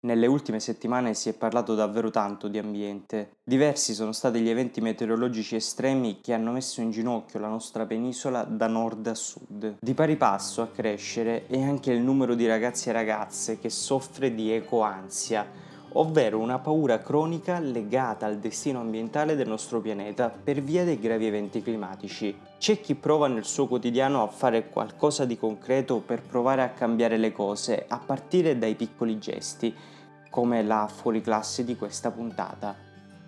Nelle ultime settimane si è parlato davvero tanto di ambiente. Diversi sono stati gli eventi meteorologici estremi che hanno messo in ginocchio la nostra penisola da nord a sud. Di pari passo a crescere è anche il numero di ragazzi e ragazze che soffre di ecoansia, ovvero una paura cronica legata al destino ambientale del nostro pianeta per via dei gravi eventi climatici. C'è chi prova nel suo quotidiano a fare qualcosa di concreto per provare a cambiare le cose, a partire dai piccoli gesti, come la fuoriclasse di questa puntata.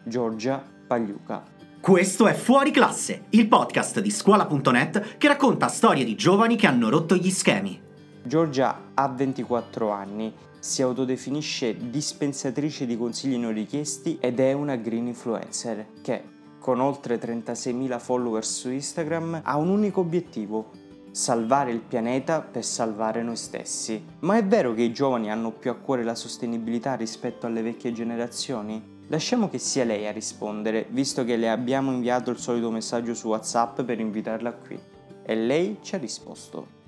Giorgia Pagliuca. Questo è Fuori Classe, il podcast di scuola.net che racconta storie di giovani che hanno rotto gli schemi. Giorgia ha 24 anni, si autodefinisce dispensatrice di consigli non richiesti ed è una green influencer che, con oltre 36.000 follower su Instagram, ha un unico obiettivo, salvare il pianeta per salvare noi stessi. Ma è vero che i giovani hanno più a cuore la sostenibilità rispetto alle vecchie generazioni? Lasciamo che sia lei a rispondere, visto che le abbiamo inviato il solito messaggio su WhatsApp per invitarla qui. E lei ci ha risposto.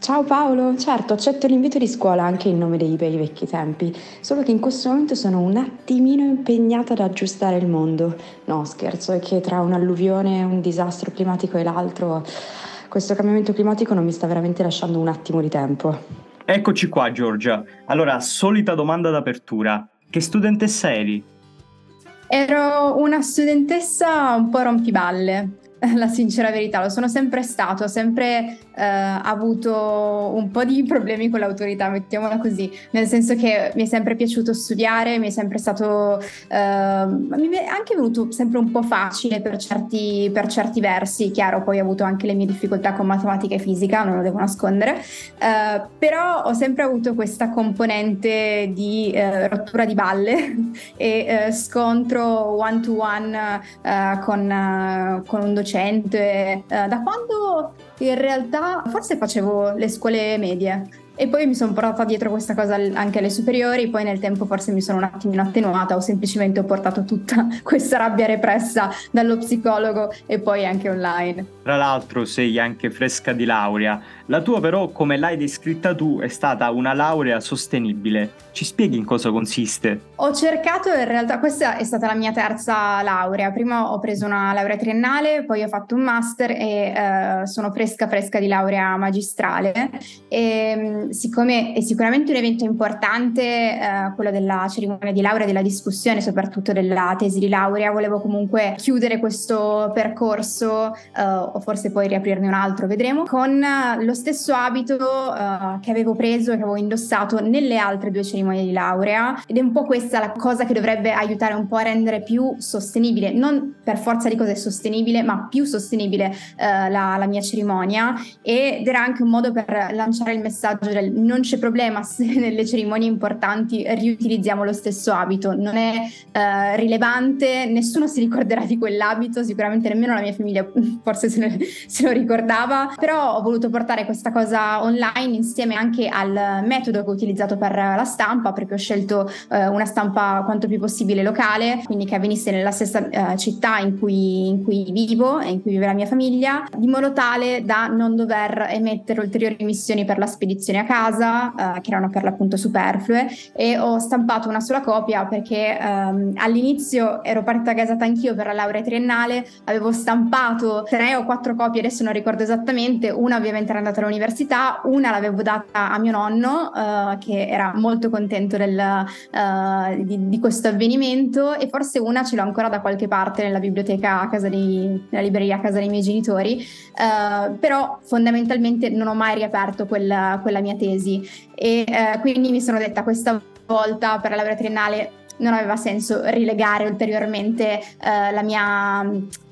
Ciao Paolo, certo accetto l'invito di scuola anche in nome dei bei vecchi tempi, solo che in questo momento sono un attimino impegnata ad aggiustare il mondo. No, scherzo, è che tra un'alluvione, un disastro climatico e l'altro, questo cambiamento climatico non mi sta veramente lasciando un attimo di tempo. Eccoci qua Giorgia. Allora, solita domanda d'apertura. Che studentessa eri? Ero una studentessa un po' rompiballe, la sincera verità, lo sono sempre stato, ho sempre eh, avuto un po' di problemi con l'autorità, mettiamola così, nel senso che mi è sempre piaciuto studiare, mi è sempre stato, eh, mi è anche venuto sempre un po' facile per certi, per certi versi, chiaro, poi ho avuto anche le mie difficoltà con matematica e fisica, non lo devo nascondere, eh, però ho sempre avuto questa componente di eh, rottura di balle e eh, scontro one to one eh, con, con un docente, da quando in realtà forse facevo le scuole medie e poi mi sono portata dietro questa cosa anche alle superiori, poi nel tempo forse mi sono un attimino attenuata o semplicemente ho portato tutta questa rabbia repressa dallo psicologo e poi anche online. Tra l'altro sei anche fresca di laurea, la tua però come l'hai descritta tu è stata una laurea sostenibile. Ci spieghi in cosa consiste? Ho cercato in realtà, questa è stata la mia terza laurea, prima ho preso una laurea triennale, poi ho fatto un master e eh, sono fresca fresca di laurea magistrale e siccome è sicuramente un evento importante, eh, quello della cerimonia di laurea, della discussione, soprattutto della tesi di laurea, volevo comunque chiudere questo percorso eh, o forse poi riaprirne un altro, vedremo, con lo stesso abito eh, che avevo preso e che avevo indossato nelle altre due cerimonie di laurea. Ed è un po' questa la cosa che dovrebbe aiutare un po' a rendere più sostenibile, non per forza di cose sostenibile, ma più sostenibile eh, la, la mia cerimonia. Ed era anche un modo per lanciare il messaggio del non c'è problema se nelle cerimonie importanti riutilizziamo lo stesso abito, non è uh, rilevante, nessuno si ricorderà di quell'abito, sicuramente nemmeno la mia famiglia forse se, ne, se lo ricordava, però ho voluto portare questa cosa online insieme anche al metodo che ho utilizzato per la stampa, perché ho scelto uh, una stampa quanto più possibile locale, quindi che avvenisse nella stessa uh, città in cui, in cui vivo e in cui vive la mia famiglia, di modo tale da non dover emettere ulteriori emissioni per la spedizione a casa, eh, che erano per l'appunto superflue, e ho stampato una sola copia perché ehm, all'inizio ero partita gasata anch'io per la laurea triennale, avevo stampato tre o quattro copie, adesso non ricordo esattamente, una ovviamente era andata all'università, una l'avevo data a mio nonno, eh, che era molto contento del, eh, di, di, questo avvenimento, e forse una ce l'ho ancora da qualche parte nella biblioteca a casa dei, nella libreria a casa dei miei genitori, eh, però fondamentalmente non ho mai riaperto quella, quella mia tesi. E eh, quindi mi sono detta questa volta per la laurea triennale non aveva senso rilegare ulteriormente eh, la, mia,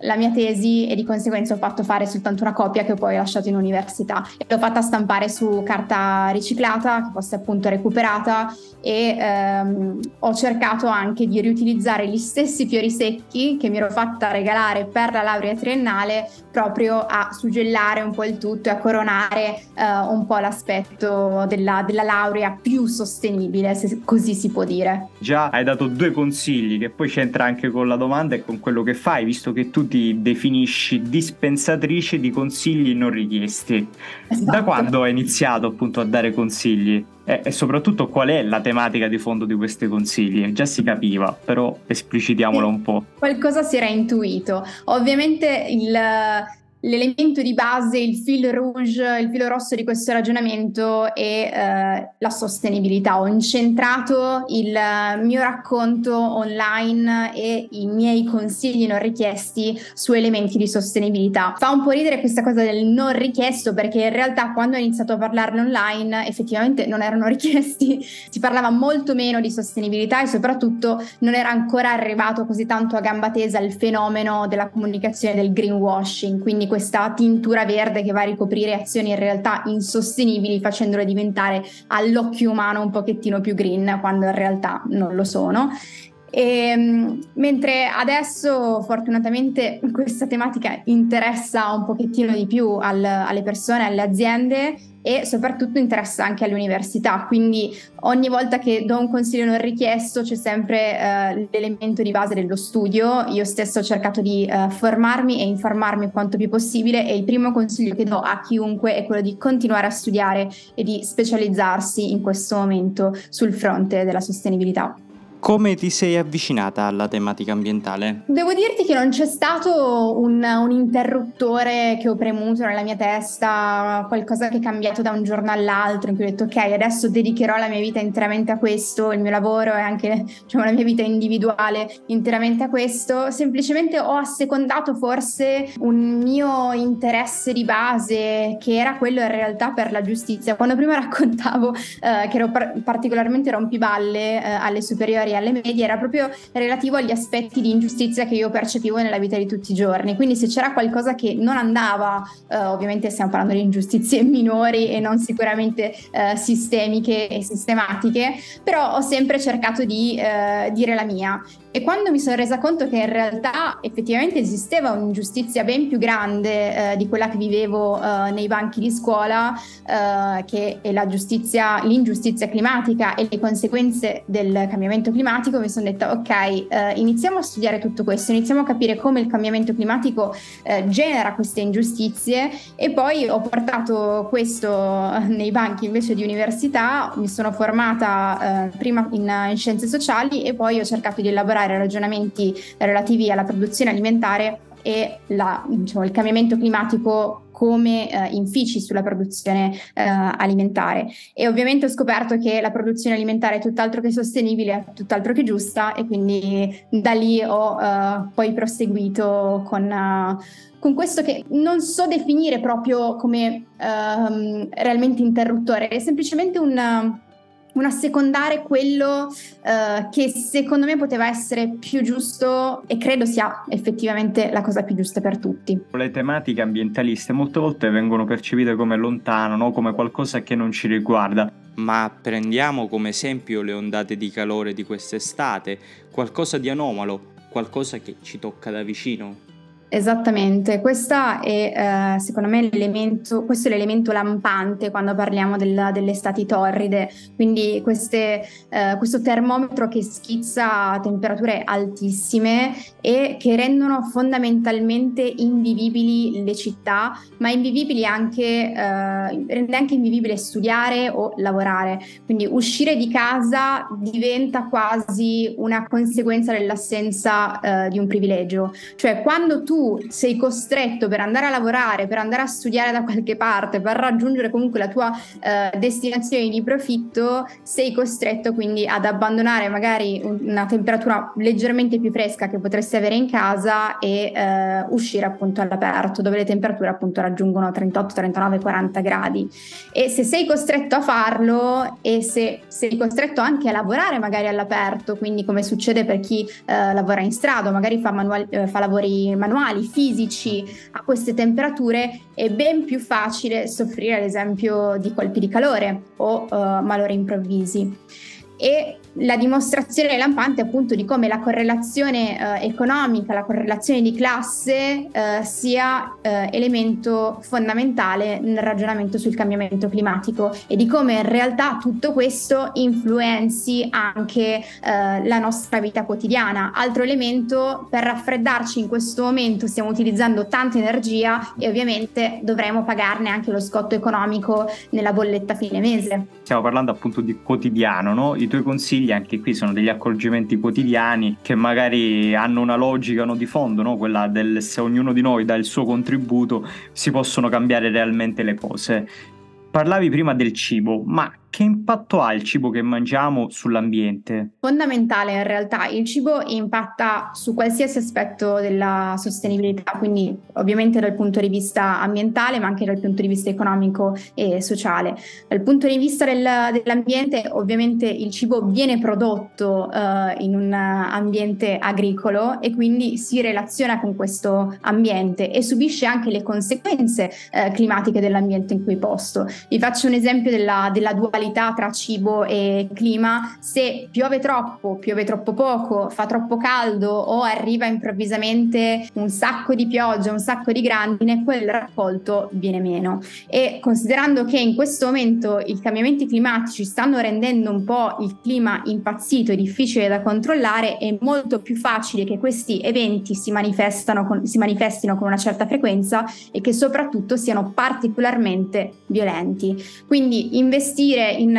la, mia, tesi e di conseguenza ho fatto fare soltanto una copia che poi ho lasciato in università e l'ho fatta stampare su carta riciclata che fosse appunto recuperata e ehm, ho cercato anche di riutilizzare gli stessi fiori secchi che mi ero fatta regalare per la laurea triennale proprio a suggellare un po' il tutto e a coronare eh, un po' l'aspetto della, della laurea più sostenibile, se così si può dire. Già hai dato dato due consigli che poi c'entra anche con la domanda e con quello che fai, visto che tu ti definisci dispensatrice di consigli non richiesti. Esatto. Da quando hai iniziato appunto a dare consigli? E, e, soprattutto qual è la tematica di fondo di questi consigli? Già si capiva, però esplicitiamolo un po'. Qualcosa si era intuito. Ovviamente il, l'elemento di base, il fil rouge, il filo rosso di questo ragionamento è eh, la sostenibilità. Ho incentrato il mio racconto online e i miei consigli non richiesti su elementi di sostenibilità. Fa un po' ridere questa cosa del non richiesto perché in realtà quando ho iniziato a parlarne online effettivamente non erano richiesti, si parlava molto meno di sostenibilità e soprattutto non era ancora arrivato così tanto a gamba tesa il fenomeno della comunicazione del greenwashing, quindi questa tintura verde che va a ricoprire azioni in realtà insostenibili facendole diventare all'occhio umano un pochettino più green quando in realtà non lo sono. E, ehm, mentre adesso fortunatamente questa tematica interessa un pochettino di più al, alle persone, alle aziende e soprattutto interessa anche alle università, quindi ogni volta che do un consiglio non richiesto c'è sempre eh, l'elemento di base dello studio, io stesso ho cercato di eh, formarmi e informarmi quanto più possibile e il primo consiglio che do a chiunque è quello di continuare a studiare e di specializzarsi in questo momento sul fronte della sostenibilità. Come ti sei avvicinata alla tematica ambientale? Devo dirti che non c'è stato un, un, interruttore che ho premuto nella mia testa, qualcosa che è cambiato da un giorno all'altro, in cui ho detto ok, adesso dedicherò la mia vita interamente a questo, il mio lavoro e anche diciamo, la mia vita individuale interamente a questo. Semplicemente ho assecondato forse un mio interesse di base che era quello in realtà per la giustizia. Quando prima raccontavo eh, che ero par- particolarmente rompiballe eh, alle superiori alle medie era proprio relativo agli aspetti di ingiustizia che io percepivo nella vita di tutti i giorni. Quindi se c'era qualcosa che non andava, eh, ovviamente stiamo parlando di ingiustizie minori e non sicuramente eh, sistemiche e sistematiche, però ho sempre cercato di eh, dire la mia. E quando mi sono resa conto che in realtà effettivamente esisteva un'ingiustizia ben più grande eh, di quella che vivevo eh, nei banchi di scuola, eh, che è l'ingiustizia climatica e le conseguenze del cambiamento climatico, mi sono detta ok, eh, iniziamo a studiare tutto questo, iniziamo a capire come il cambiamento climatico eh, genera queste ingiustizie. E poi ho portato questo nei banchi invece di università, mi sono formata eh, prima in, in scienze sociali e poi ho cercato di elaborare fare ragionamenti relativi alla produzione alimentare e la, diciamo, il cambiamento climatico come eh, infici sulla produzione eh, alimentare. E ovviamente ho scoperto che la produzione alimentare è tutt'altro che sostenibile, tutt'altro che giusta e quindi da lì ho eh, poi proseguito con, uh, con, questo che non so definire proprio come uh, realmente interruttore, è semplicemente un un assecondare quello uh, che secondo me poteva essere più giusto e credo sia effettivamente la cosa più giusta per tutti. Le tematiche ambientaliste molte volte vengono percepite come lontano, no? come qualcosa che non ci riguarda. Ma prendiamo come esempio le ondate di calore di quest'estate, qualcosa di anomalo, qualcosa che ci tocca da vicino. Esattamente, questa è eh, secondo me l'elemento, questo è l'elemento lampante quando parliamo del, delle estati torride, quindi queste, eh, questo termometro che schizza temperature altissime e che rendono fondamentalmente invivibili le città, ma invivibili anche, eh, rende anche invivibile studiare o lavorare, quindi uscire di casa diventa quasi una conseguenza dell'assenza eh, di un privilegio, cioè quando tu sei costretto per andare a lavorare, per andare a studiare da qualche parte, per raggiungere comunque la tua eh, destinazione di profitto, sei costretto quindi ad abbandonare magari una temperatura leggermente più fresca che potresti avere in casa e eh, uscire appunto all'aperto, dove le temperature appunto raggiungono 38, 39, 40 gradi. E se sei costretto a farlo e se sei costretto anche a lavorare magari all'aperto, quindi come succede per chi eh, lavora in strada, magari fa, manuali, eh, fa lavori manuali, animali fisici a queste temperature è ben più facile soffrire ad esempio di colpi di calore o uh, malori improvvisi. E la dimostrazione lampante appunto di come la correlazione eh, economica, la correlazione di classe eh, sia eh, elemento fondamentale nel ragionamento sul cambiamento climatico e di come in realtà tutto questo influenzi anche eh, la nostra vita quotidiana. Altro elemento, per raffreddarci in questo momento stiamo utilizzando tanta energia e ovviamente dovremo pagarne anche lo scotto economico nella bolletta fine mese. Stiamo parlando appunto di quotidiano, no? I tuoi consigli anche qui sono degli accorgimenti quotidiani che magari hanno una logica no, di fondo, no? quella del se ognuno di noi dà il suo contributo si possono cambiare realmente le cose. Parlavi prima del cibo, ma che impatto ha il cibo che mangiamo sull'ambiente? Fondamentale in realtà, il cibo impatta su qualsiasi aspetto della sostenibilità, quindi ovviamente dal punto di vista ambientale ma anche dal punto di vista economico e sociale. Dal punto di vista del, dell'ambiente ovviamente il cibo viene prodotto uh, in un ambiente agricolo e quindi si relaziona con questo ambiente e subisce anche le conseguenze uh, climatiche dell'ambiente in cui è posto. Vi faccio un esempio della, della dualità dualità tra cibo e clima, se piove troppo, piove troppo poco, fa troppo caldo o arriva improvvisamente un sacco di pioggia, un sacco di grandine, quel raccolto viene meno. E considerando che in questo momento i cambiamenti climatici stanno rendendo un po' il clima impazzito e difficile da controllare, è molto più facile che questi eventi si, con, si manifestino con una certa frequenza e che soprattutto siano particolarmente violenti. Quindi investire in,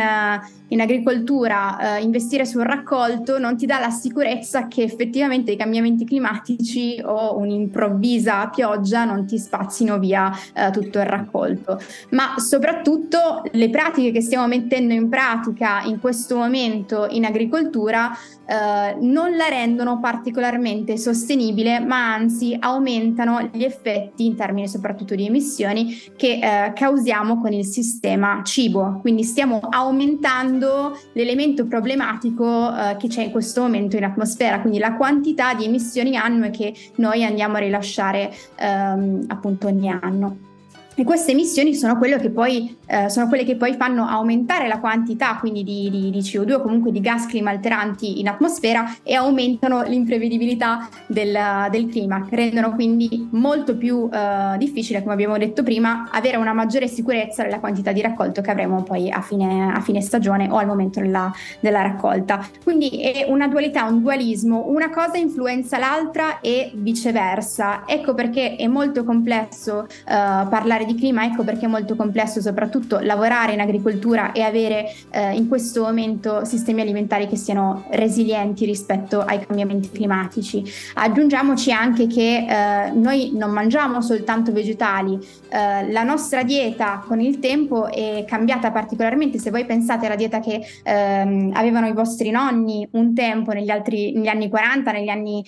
in agricoltura, eh, investire sul raccolto non ti dà la sicurezza che effettivamente i cambiamenti climatici o un'improvvisa pioggia non ti spazzino via eh, tutto il raccolto. Ma soprattutto le pratiche che stiamo mettendo in pratica in questo momento in agricoltura eh, non la rendono particolarmente sostenibile, ma anzi aumentano gli effetti in termini soprattutto di emissioni che eh, causiamo con il sistema cibo. Quindi stiamo aumentando l'elemento problematico eh, che c'è in questo momento in atmosfera, quindi la quantità di emissioni annue che noi andiamo a rilasciare ehm, appunto ogni anno. E queste emissioni sono, poi, eh, sono quelle che poi fanno aumentare la quantità quindi di, di, di CO2 o comunque di gas climalteranti in atmosfera e aumentano l'imprevedibilità del, del clima, rendono quindi molto più eh, difficile, come abbiamo detto prima, avere una maggiore sicurezza della quantità di raccolto che avremo poi a fine, a fine stagione o al momento della, della raccolta. Quindi è una dualità, un dualismo, una cosa influenza l'altra e viceversa. Ecco perché è molto complesso eh, parlare di clima, ecco perché è molto complesso soprattutto lavorare in agricoltura e avere eh, in questo momento sistemi alimentari che siano resilienti rispetto ai cambiamenti climatici. Aggiungiamoci anche che eh, noi non mangiamo soltanto vegetali, eh, la nostra dieta con il tempo è cambiata particolarmente, se voi pensate alla dieta che ehm, avevano i vostri nonni un tempo negli, altri, negli anni 40, negli anni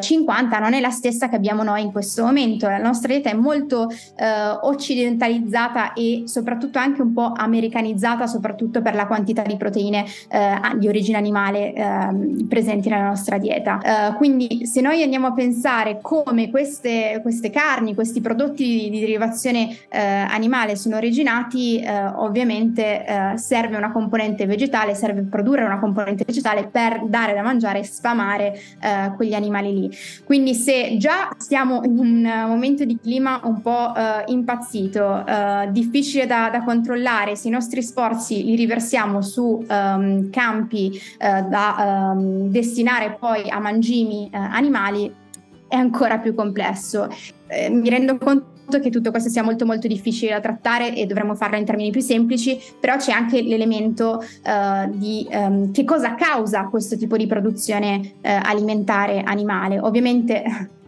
50, eh, non è la stessa che abbiamo noi in questo momento, la nostra dieta è molto eh, occidentalizzata e soprattutto anche un po' americanizzata, soprattutto per la quantità di proteine eh, di origine animale eh, presenti nella nostra dieta. Uh, quindi se noi andiamo a pensare come queste, queste carni, questi prodotti di, derivazione uh, animale sono originati, uh, ovviamente serve una componente vegetale, serve produrre una componente vegetale per dare da mangiare e sfamare quegli animali lì. Quindi se già stiamo in un momento di clima un po' impazzito, difficile da, da, controllare, se i nostri sforzi li riversiamo su um, campi da um, destinare poi a mangimi eh, animali è ancora più complesso. Eh, mi rendo conto che tutto questo sia molto molto difficile da trattare e dovremmo farlo in termini più semplici, però c'è anche l'elemento uh, di um, che cosa causa questo tipo di produzione uh, alimentare animale. Ovviamente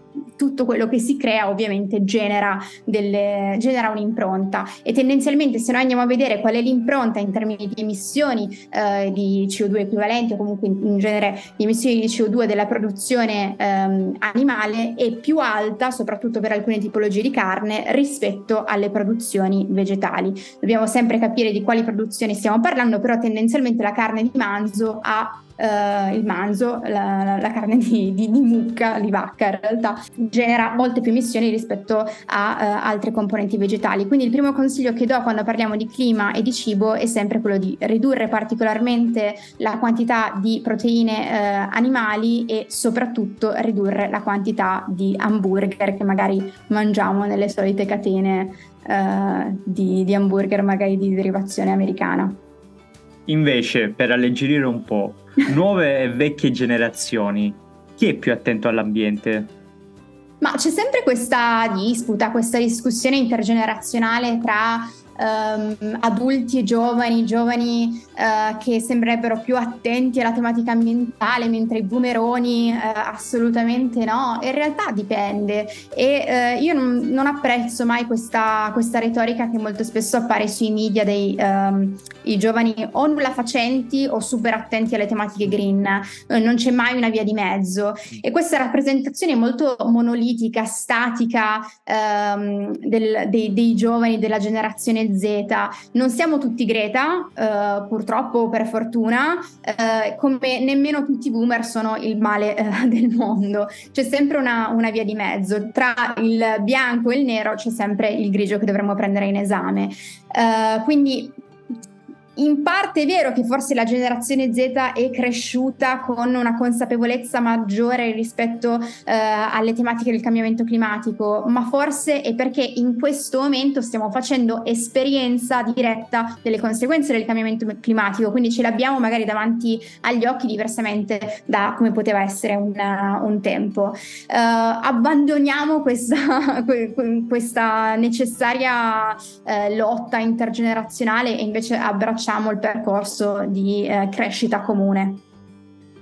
tutto quello che si crea ovviamente genera, delle, genera un'impronta e tendenzialmente se noi andiamo a vedere qual è l'impronta in termini di emissioni eh, di CO2 equivalenti o comunque in, genere di emissioni di CO2 della produzione ehm, animale è più alta soprattutto per alcune tipologie di carne rispetto alle produzioni vegetali. Dobbiamo sempre capire di quali produzioni stiamo parlando, però tendenzialmente la carne di manzo ha Uh, il manzo, la, la, carne di, di, di, mucca, di vacca in realtà, genera molte più emissioni rispetto a uh, altre componenti vegetali. Quindi il primo consiglio che do quando parliamo di clima e di cibo è sempre quello di ridurre particolarmente la quantità di proteine uh, animali e soprattutto ridurre la quantità di hamburger che magari mangiamo nelle solite catene di, di hamburger magari di derivazione americana. Invece, per alleggerire un po', nuove e vecchie generazioni, chi è più attento all'ambiente? Ma c'è sempre questa disputa, questa discussione intergenerazionale tra um, adulti e giovani, giovani uh, che sembrerebbero più attenti alla tematica ambientale, mentre i boomeroni uh, assolutamente no. In realtà dipende. E uh, io non, non, apprezzo mai questa, questa, retorica che molto spesso appare sui media dei um, giovani o nulla facenti o super attenti alle tematiche green, non c'è mai una via di mezzo. E questa rappresentazione molto monolitica, statica um, del, dei, dei giovani della generazione Z. Non siamo tutti Greta, eh, purtroppo per fortuna, eh, come nemmeno tutti i boomer sono il male eh, del mondo. C'è sempre una, una, via di mezzo. Tra il bianco e il nero c'è sempre il grigio che dovremmo prendere in esame. Eh, quindi in parte è vero che forse la generazione Z è cresciuta con una consapevolezza maggiore rispetto eh, alle tematiche del cambiamento climatico, ma forse è perché in questo momento stiamo facendo esperienza diretta delle conseguenze del cambiamento climatico, quindi ce l'abbiamo magari davanti agli occhi diversamente da come poteva essere un, un tempo. Uh, abbandoniamo questa, questa necessaria uh, lotta intergenerazionale e invece abbracciamo facciamo il percorso di eh, crescita comune.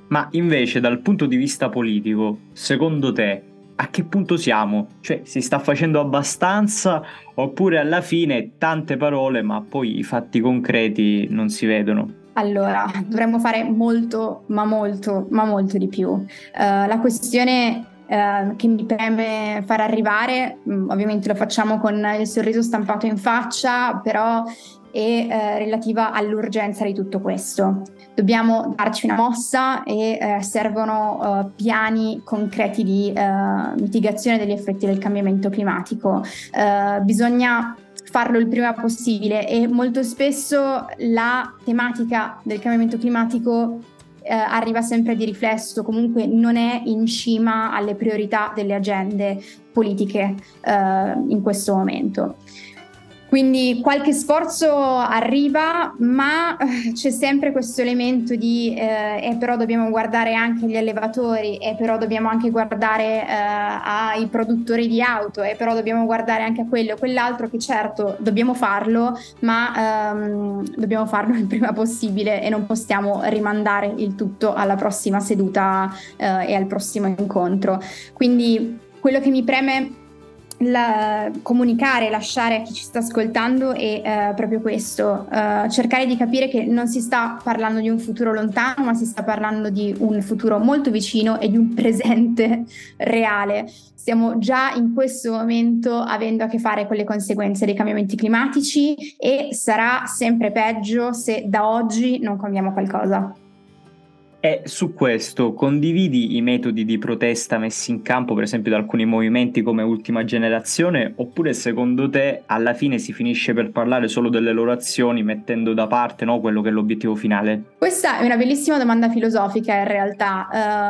Ma invece dal punto di vista politico, secondo te, a che punto siamo? Cioè, si sta facendo abbastanza oppure alla fine tante parole ma poi i fatti concreti non si vedono? Allora, dovremmo fare molto, ma molto, ma molto di più. Uh, la questione uh, che mi preme far arrivare, um, ovviamente lo facciamo con il sorriso stampato in faccia, però e eh, relativa all'urgenza di tutto questo. Dobbiamo darci una mossa e eh, servono eh, piani concreti di eh, mitigazione degli effetti del cambiamento climatico. Eh, bisogna farlo il prima possibile e molto spesso la tematica del cambiamento climatico eh, arriva sempre di riflesso, comunque non è in cima alle priorità delle agende politiche eh, in questo momento. Quindi qualche sforzo arriva, ma eh, c'è sempre questo elemento di eh, e però dobbiamo guardare anche gli allevatori, e però dobbiamo anche guardare eh, ai produttori di auto, e però dobbiamo guardare anche a quello e quell'altro che certo dobbiamo farlo, ma ehm, dobbiamo farlo il prima possibile e non possiamo rimandare il tutto alla prossima seduta eh, e al prossimo incontro. Quindi quello che mi preme la, comunicare, lasciare a chi ci sta ascoltando è eh, proprio questo, eh, cercare di capire che non si sta parlando di un futuro lontano, ma si sta parlando di un futuro molto vicino e di un presente reale. Stiamo già in questo momento avendo a che fare con le conseguenze dei cambiamenti climatici e sarà sempre peggio se da oggi non cambiamo qualcosa. E su questo condividi i metodi di protesta messi in campo, per esempio, da alcuni movimenti come Ultima Generazione, oppure secondo te alla fine si finisce per parlare solo delle loro azioni, mettendo da parte no, quello che è l'obiettivo finale? Questa è una bellissima domanda filosofica in realtà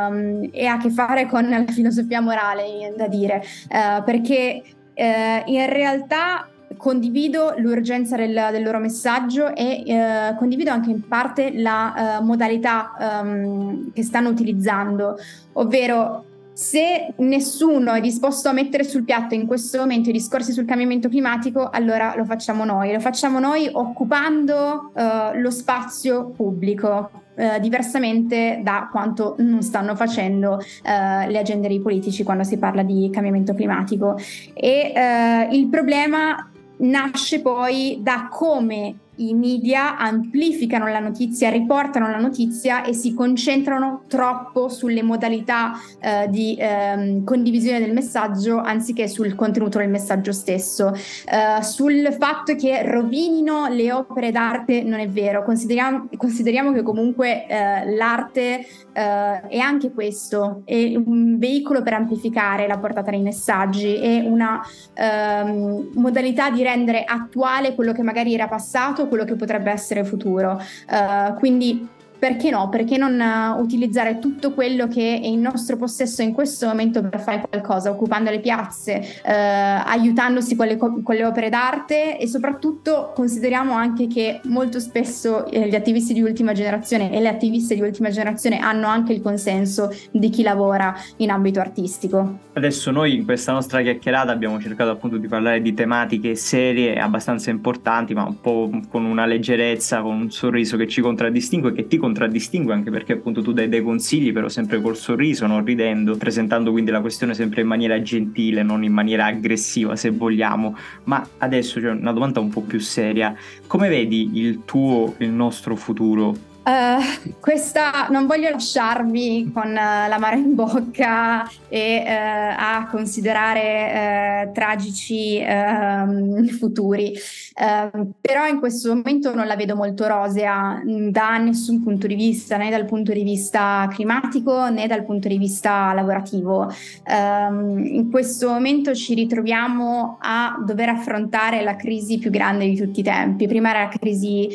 um, e ha a che fare con la filosofia morale, da dire, uh, perché uh, in realtà condivido l'urgenza del, del, loro messaggio e eh, condivido anche in parte la eh, modalità um, che stanno utilizzando, ovvero se nessuno è disposto a mettere sul piatto in questo momento i discorsi sul cambiamento climatico, allora lo facciamo noi. Lo facciamo noi occupando uh, lo spazio pubblico, uh, diversamente da quanto non stanno facendo uh, le agende dei politici quando si parla di cambiamento climatico. E il problema nasce poi da come i media amplificano la notizia, riportano la notizia e si concentrano troppo sulle modalità eh, di eh, condivisione del messaggio anziché sul contenuto del messaggio stesso. Eh, sul fatto che rovinino le opere d'arte non è vero, consideriamo, consideriamo che comunque eh, l'arte eh, è anche questo, è un veicolo per amplificare la portata dei messaggi, è una ehm, modalità di rendere attuale quello che magari era passato quello che potrebbe essere futuro. Uh, quindi perché no? Perché non uh, utilizzare tutto quello che è in nostro possesso in questo momento per fare qualcosa, occupando le piazze, uh, aiutandosi con le, con le, opere d'arte e soprattutto consideriamo anche che molto spesso eh, gli attivisti di ultima generazione e le attiviste di ultima generazione hanno anche il consenso di chi lavora in ambito artistico. Adesso noi in questa nostra chiacchierata abbiamo cercato appunto di parlare di tematiche serie abbastanza importanti, ma un po' con una leggerezza, con un sorriso che ci contraddistingue e che ti contraddistingue contraddistingue anche perché appunto tu dai dei consigli però sempre col sorriso, non ridendo, presentando quindi la questione sempre in maniera gentile, non in maniera aggressiva se vogliamo. Ma adesso c'è una domanda un po' più seria. Come vedi il tuo, il nostro futuro? Uh, questa non voglio lasciarvi con uh, l'amaro in bocca e uh, a considerare tragici ehm, futuri, ehm, però in questo momento non la vedo molto rosea mm, da nessun punto di vista, né dal punto di vista climatico né dal punto di vista lavorativo. Um, in questo momento ci ritroviamo a dover affrontare la crisi più grande di tutti i tempi. Prima era la crisi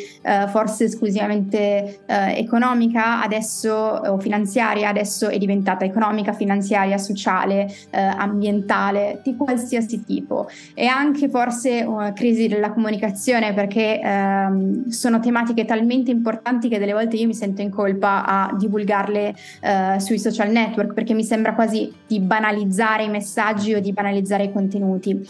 forse esclusivamente eh, economica adesso o finanziaria adesso è diventata economica, finanziaria, sociale, eh, ambientale, di qualsiasi tipo e anche forse una crisi della comunicazione perché ehm, sono tematiche talmente importanti che delle volte io mi sento in colpa a divulgarle eh, sui social network perché mi sembra quasi di banalizzare i messaggi o di banalizzare i contenuti.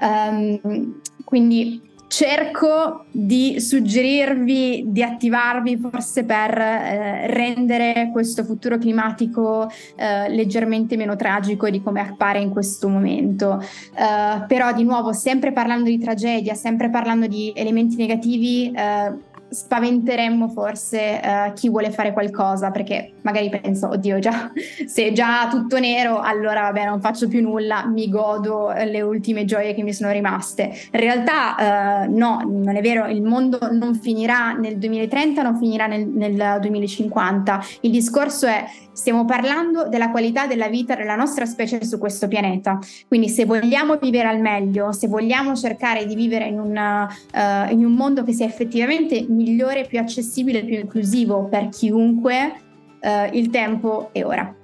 Um, quindi cerco di suggerirvi di attivarvi forse per eh, rendere questo futuro climatico eh, leggermente meno tragico di come appare in questo momento. Uh, però di nuovo, sempre parlando di tragedia, sempre parlando di elementi negativi, uh, spaventeremmo forse uh, chi vuole fare qualcosa perché magari penso oddio già se è già tutto nero allora vabbè non faccio più nulla mi godo le ultime gioie che mi sono rimaste. In realtà uh, no non è vero il mondo non finirà nel 2030 non finirà nel, nel 2050 il discorso è stiamo parlando della qualità della vita della nostra specie su questo pianeta quindi se vogliamo vivere al meglio se vogliamo cercare di vivere in, una, uh, in un mondo che sia effettivamente migliore, più accessibile, più inclusivo per chiunque, eh, il tempo è ora.